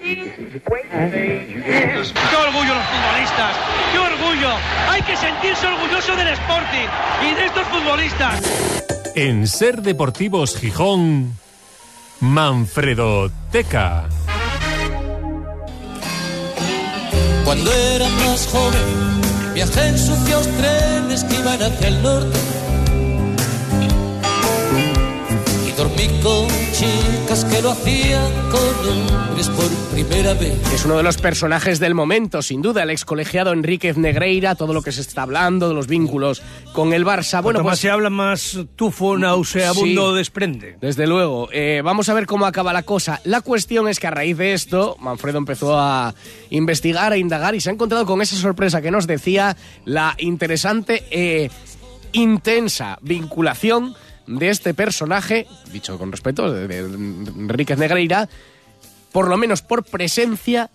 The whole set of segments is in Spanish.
¡Qué orgullo los futbolistas! ¡Qué orgullo! Hay que sentirse orgulloso del Sporting y de estos futbolistas. En Ser Deportivos Gijón, Manfredo Teca. Cuando era más joven, viajé en sucios trenes que iban hacia el norte. Dormí con chicas que lo hacían con hombres por primera vez. Es uno de los personajes del momento, sin duda, el ex colegiado Enríquez Negreira, todo lo que se está hablando, de los vínculos con el Barça. Bueno, más pues se habla, más tufo nauseabundo Sí. desprende. Desde luego. Eh, vamos a ver cómo acaba la cosa. La cuestión es que a raíz de esto, Manfredo empezó a investigar, a indagar y se ha encontrado con esa sorpresa que nos decía la interesante e intensa vinculación de este personaje, dicho con respeto, de, de Negreira, por lo menos por presencia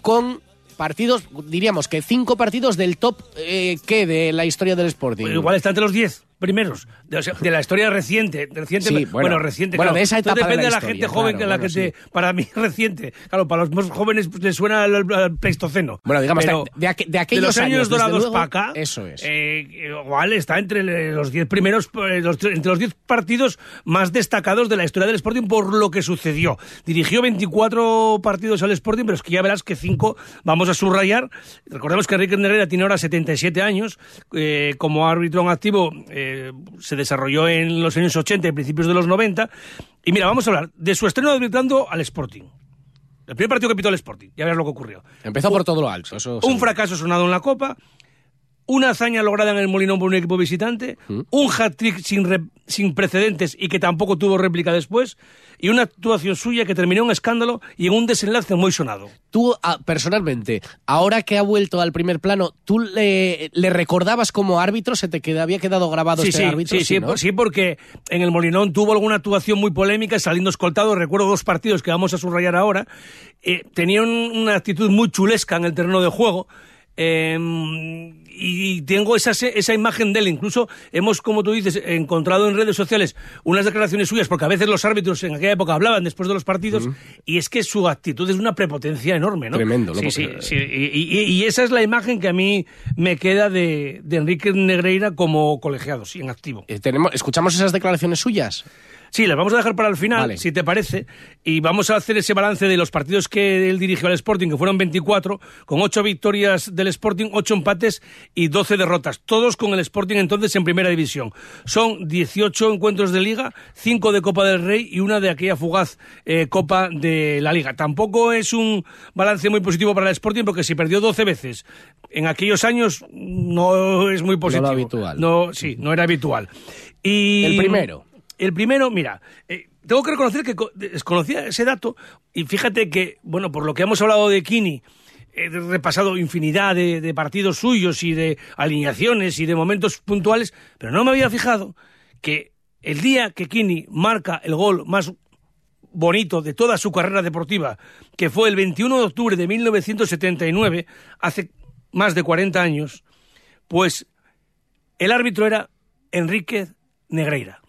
con partidos, diríamos que cinco partidos del top eh, ¿qué? de la historia del Sporting. Igual está entre los 10 primeros de, o sea, de la historia reciente. reciente Sí, bueno, bueno. reciente. Bueno, claro. de esa etapa de depende la de la, historia, gente joven claro, que la bueno, que te- Para mí, reciente. Claro, para los más jóvenes pues, les suena al, al Pleistoceno. Bueno, digamos, Pero de- de aqu- de aquellos los años, años, dorados luego, para acá. eso es. eh, igual está entre los 10 primeros, eh, los- entre los 10 partidos más destacados de la historia del Sporting por lo que sucedió. Dirigió 24 partidos al Sporting, pero es que ya verás que 5 vamos a subrayar. Recordemos que Enrique Negreira tiene ahora 77 años. eh, como árbitro en activo eh, se desarrolló en los años 80 y principios de los 90. Y mira, vamos a hablar de su estreno arbitrando al Sporting. El primer partido que pitó el Sporting. Ya verás lo que ocurrió. Empezó por todo lo alto. Eso Un fracaso sonado en la Copa, una hazaña lograda en el Molinón por un equipo visitante, Mm. un hat-trick sin, re- sin precedentes y que tampoco tuvo réplica después, y una actuación suya que terminó en escándalo y en un desenlace muy sonado. Tú, ah, personalmente, ahora que ha vuelto al primer plano, ¿tú le, le recordabas como árbitro? ¿Se te había quedado grabado Sí, este sí, árbitro? sí, sí, ¿no? sí, porque en el Molinón tuvo alguna actuación muy polémica saliendo escoltado. Recuerdo dos partidos que vamos a subrayar ahora. Eh, tenía un- una actitud muy chulesca en el terreno de juego. eh, y tengo esa, esa imagen de él. Incluso hemos, como tú dices, encontrado en redes sociales unas declaraciones suyas, porque a veces los árbitros en aquella época hablaban después de los partidos, y es que su actitud es una prepotencia enorme, ¿no? Tremendo, Sí, loco. sí, sí. Y, y- y esa es la imagen que a mí me queda de, de Enrique Negreira como colegiado, sí, en activo. Eh, tenemos, ¿Escuchamos esas declaraciones suyas? Sí, las vamos a dejar para el final, Vale. si te parece, y vamos a hacer ese balance de los partidos que él dirigió al Sporting, que fueron 24, con 8 victorias del Sporting, 8 empates y 12 derrotas, todos con el Sporting entonces en primera división. Son 18 encuentros de liga, 5 de Copa del Rey y una de aquella fugaz eh, Copa de la Liga. Tampoco es un balance muy positivo para el Sporting, porque si perdió 12 veces en aquellos años, no es muy positivo. habitual. No, sí, no era habitual. Y El primero. El primero, mira, eh, tengo que reconocer que co- desconocía ese dato y fíjate que, bueno, por lo que hemos hablado de Kini, he repasado infinidad de, partidos suyos y de alineaciones y de momentos puntuales, pero no me había fijado que el día que Kini marca el gol más bonito de toda su carrera deportiva, que fue el 21 de octubre de 1979, hace más de 40 años, pues el árbitro era Enrique Negreira.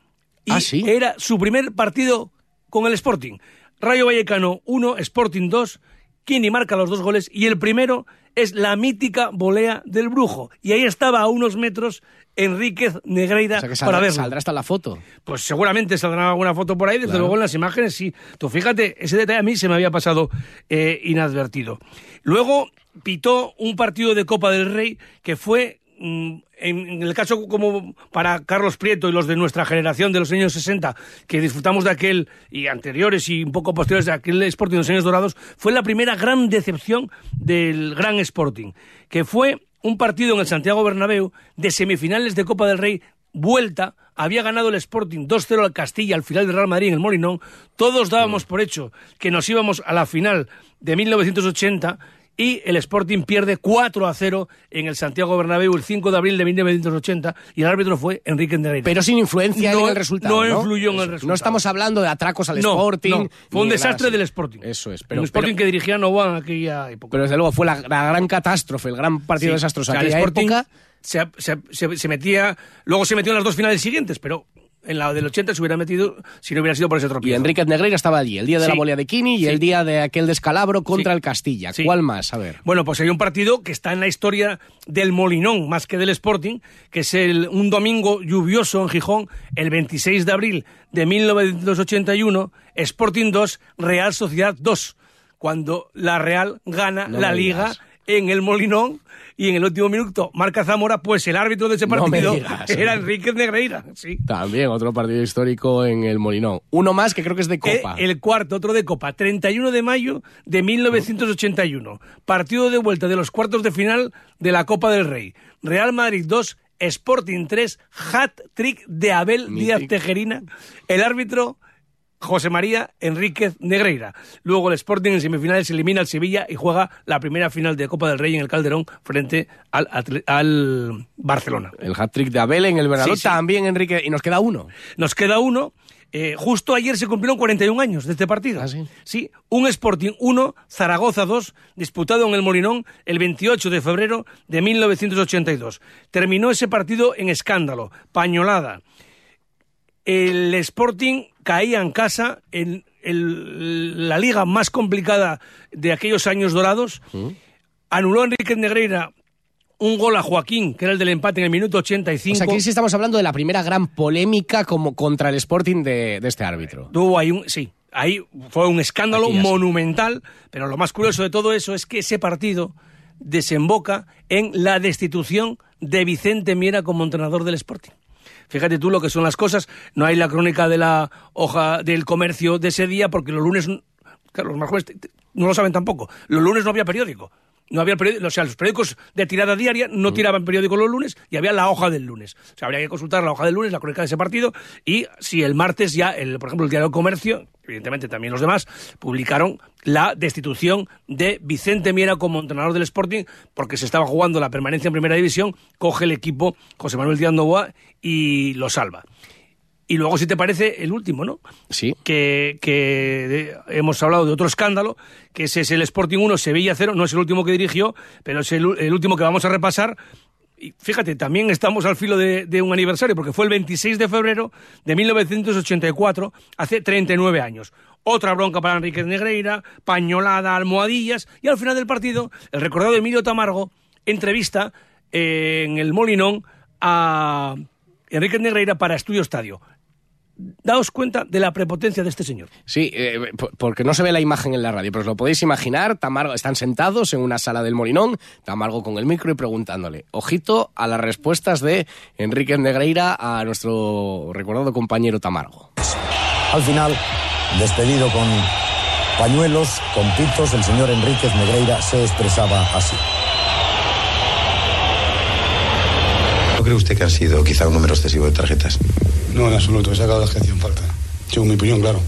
Y Ah, ¿sí? era su primer partido con el Sporting. Rayo Vallecano 1, Sporting 2, Kini marca los dos goles y el primero es la mítica volea del brujo. Y ahí estaba a unos metros Enríquez Negreira O sea que para saldrá, verlo. saldrá hasta la foto. Pues seguramente saldrá alguna foto por ahí, desde Claro. luego en las imágenes sí. Tú fíjate, ese detalle a mí se me había pasado eh, inadvertido. Luego pitó un partido de Copa del Rey que fue, en, en el caso como para Carlos Prieto y los de nuestra generación de los años 60, que disfrutamos de aquel, y anteriores y un poco posteriores de aquel Sporting de los años dorados, fue la primera gran decepción del gran Sporting, que fue un partido en el Santiago Bernabéu de semifinales de Copa del Rey vuelta, había ganado el Sporting 2-0 al Castilla al final del Real Madrid en el Molinón, todos dábamos por hecho que nos íbamos a la final de 1980 y el Sporting pierde 4 a 0 en el Santiago Bernabéu el 5 de abril de 1980 y el árbitro fue Enrique Negreira. Pero sin influencia No- en el resultado. no No, influyó en el resultado. No estamos hablando de atracos al No, Sporting. fue un desastre del Sporting. Eso es. Pero, un Sporting pero- que dirigía Novoa en aquella época. pero desde luego fue la, la gran catástrofe, el gran partido Sí. desastroso. Aquella Sporting época. se, se- se- se metía, luego se metió en las dos finales siguientes, pero en la del 80 se hubiera metido si no hubiera sido por ese Y tropiezo. Enriquez Negreira estaba allí, el día de la volea de Kini y Sí. el día de aquel descalabro contra Sí. el Castilla. ¿Cuál más? A ver. Bueno, pues hay un partido que está en la historia del Molinón más que del Sporting, que es el, un domingo lluvioso en Gijón, el 26 de abril de 1981, Sporting 2, Real Sociedad 2, cuando la Real gana No la liga digas. En el Molinón y en el último minuto marca Zamora, pues el árbitro de ese No partido digas. era Enrique Negreira. Sí. También otro partido histórico en el Molinón. Uno más que creo que es de Copa. Eh, El cuarto, otro de Copa, 31 de mayo de 1981. Partido de vuelta de los cuartos de final de la Copa del Rey. Real Madrid 2, Sporting 3, hat-trick de Abel. Díaz Tejerina. El árbitro, José María Enríquez Negreira. Luego el Sporting en semifinales elimina al Sevilla y juega la primera final de Copa del Rey en el Calderón frente al, al Barcelona. El hat-trick de Abel en el Bernabéu Sí, sí. también, Enrique. Y nos queda uno. Nos queda uno. Eh, justo ayer se cumplieron 41 años de este partido. ¿Ah, sí? Sí, un Sporting 1, Zaragoza 2, disputado en el Molinón el 28 de febrero de 1982. Terminó ese partido en escándalo, pañolada. El Sporting caía en casa en el- la liga más complicada de aquellos años dorados. Anuló a Enrique Negreira un gol a Joaquín, que era el del empate en el minuto 85. O sea, aquí sí estamos hablando de la primera gran polémica como contra el Sporting de, de este árbitro. Tuvo ahí un. Sí, ahí fue un escándalo sí. monumental, pero lo más curioso de todo eso es que ese partido desemboca en la destitución de Vicente Miera como entrenador del Sporting. Fíjate tú lo que son las cosas. No hay la crónica de la hoja del comercio de ese día porque los lunes. Los más jóvenes no lo saben tampoco. Los lunes no había periódico. No había periódico, o sea, los periódicos de tirada diaria no tiraban periódico los lunes y había la hoja del lunes. O sea, habría que consultar la hoja del lunes, la crónica de ese partido, y si el martes ya, el, por ejemplo, el diario del Comercio, evidentemente también los demás, publicaron la destitución de Vicente Miera como entrenador del Sporting, porque se estaba jugando la permanencia en primera división, coge el equipo José Manuel Díaz Novoa y lo salva. Y luego, si te parece, el último, ¿no? Sí. que, que hemos hablado de otro escándalo, que ese es el Sporting 1, Sevilla 0, no es el último que dirigió, pero es el último que vamos a repasar. Y fíjate, también estamos al filo de, de un aniversario, porque fue el 26 de febrero de 1984, hace 39 años. Otra bronca para Enrique Negreira, pañolada, almohadillas, y al final del partido, el recordado Emilio Tamargo entrevista eh, en el Molinón a Enrique Negreira para Estudio Estadio. Daos cuenta de la prepotencia de este señor. Sí, eh, po- porque no se ve la imagen en la radio, pero os lo podéis imaginar. Tamargo, están sentados en una sala del Molinón, Tamargo con el micro y preguntándole. Ojito a las respuestas de Enrique Negreira a nuestro recordado compañero Tamargo. Al final, despedido con pañuelos, con pitos, el señor Enríquez Negreira se expresaba así. ¿No cree usted que han sido quizá un número excesivo de tarjetas? No, en absoluto, he sacado que hacían falta. Según mi opinión, claro.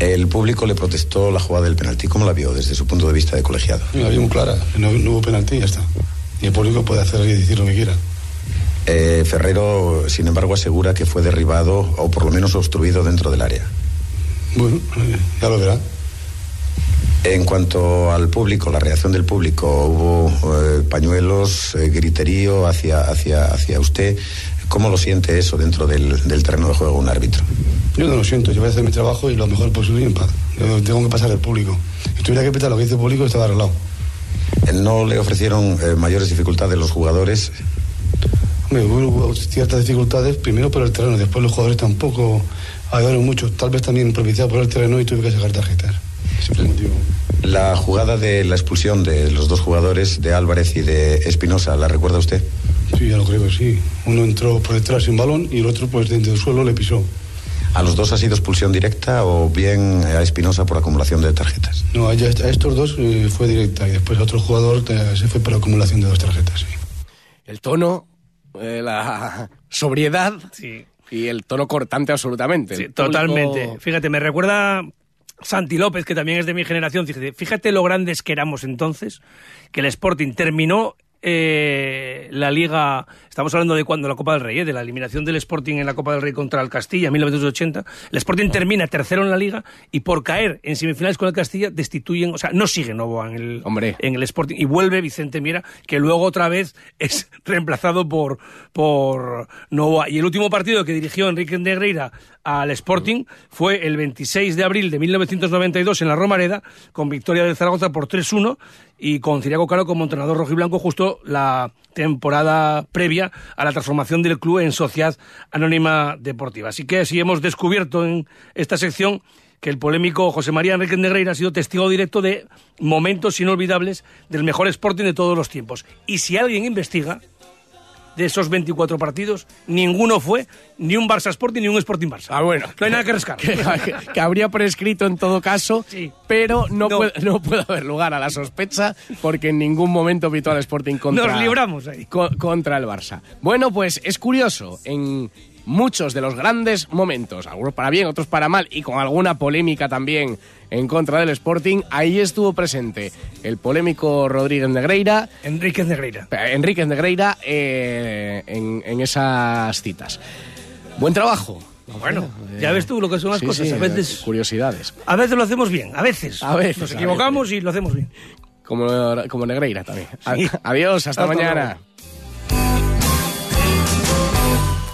El público le protestó la jugada del penalti. ¿Cómo la vio desde su punto de vista de colegiado? La vi muy clara, no, no hubo penalti y ya está. Y el público puede hacer y decir lo que quiera. Eh, Ferrero, sin embargo, asegura que fue derribado o por lo menos obstruido dentro del área. Bueno, eh, ya lo verá. En cuanto al público, la reacción del público, hubo eh, pañuelos, eh, griterío hacia, hacia, hacia usted. ¿Cómo lo siente eso dentro del, del terreno de juego un árbitro? Yo no lo siento, yo voy a hacer mi trabajo y lo mejor posible en paz. Yo tengo que pasar el público. Si tuviera que lo que dice el público, estaba arreglado. Eh, ¿No le ofrecieron eh, mayores dificultades los jugadores? Hombre, hubo ciertas dificultades, primero por el terreno, después los jugadores tampoco ayudaron mucho, tal vez también propiciado por el terreno y tuve que sacar tarjetas. La jugada de la expulsión de los dos jugadores, de Álvarez y de Espinosa, ¿la recuerda usted? Sí, ya lo creo que sí. Uno entró por detrás sin balón y el otro, pues dentro del suelo, le pisó. ¿A los dos ha sido expulsión directa o bien a Espinosa por acumulación de tarjetas? No, a, a estos dos eh, fue directa y después a otro jugador eh, se fue por acumulación de dos tarjetas. Sí. El tono, eh, la sobriedad Sí. y el tono cortante absolutamente. Sí, público- totalmente. Fíjate, me recuerda Santi López, que también es de mi generación. Fíjate, fíjate lo grandes que éramos entonces, que el Sporting terminó eh, la Liga, estamos hablando de cuando la Copa del Rey, eh, de la eliminación del Sporting en la Copa del Rey contra el Castilla en 1980. El Sporting termina tercero en la Liga y por caer en semifinales con el Castilla destituyen, o sea, no sigue Novoa en el, Hombre. en el Sporting y vuelve Vicente Miera, que luego otra vez es reemplazado por, por Novoa. Y el último partido que dirigió Enrique Negreira al Sporting fue el 26 de abril de 1992 en la Romareda, con victoria del Zaragoza por 3-1 y con Ciriaco Caro como entrenador rojiblanco justo la temporada previa a la transformación del club en Sociedad Anónima Deportiva. Así que así hemos descubierto en esta sección que el polémico José María Enrique Negreira ha sido testigo directo de momentos inolvidables del mejor Sporting de todos los tiempos. Y si alguien investiga, de esos 24 partidos, ninguno fue ni un Barça Sporting ni un Sporting Barça. Ah, bueno. No hay nada que rescatar. que, que habría prescrito en todo caso, Sí. pero no, No. Puede, no puede haber lugar a la sospecha porque en ningún momento pitó al Sporting contra, Nos libramos ahí. co- contra el Barça. Bueno, pues es curioso, en muchos de los grandes momentos, algunos para bien, otros para mal, y con alguna polémica también en contra del Sporting, ahí estuvo presente el polémico Rodríguez Negreira, Enrique Negreira. Enrique Negreira eh, en, en esas citas. Buen trabajo. Bueno, ya ves tú lo que son las Sí, cosas. sí, a veces Curiosidades. a veces lo hacemos bien, a veces. A veces, Nos a equivocamos y lo hacemos bien. Como, como Negreira también. Sí. Adiós, hasta, Hasta mañana. luego.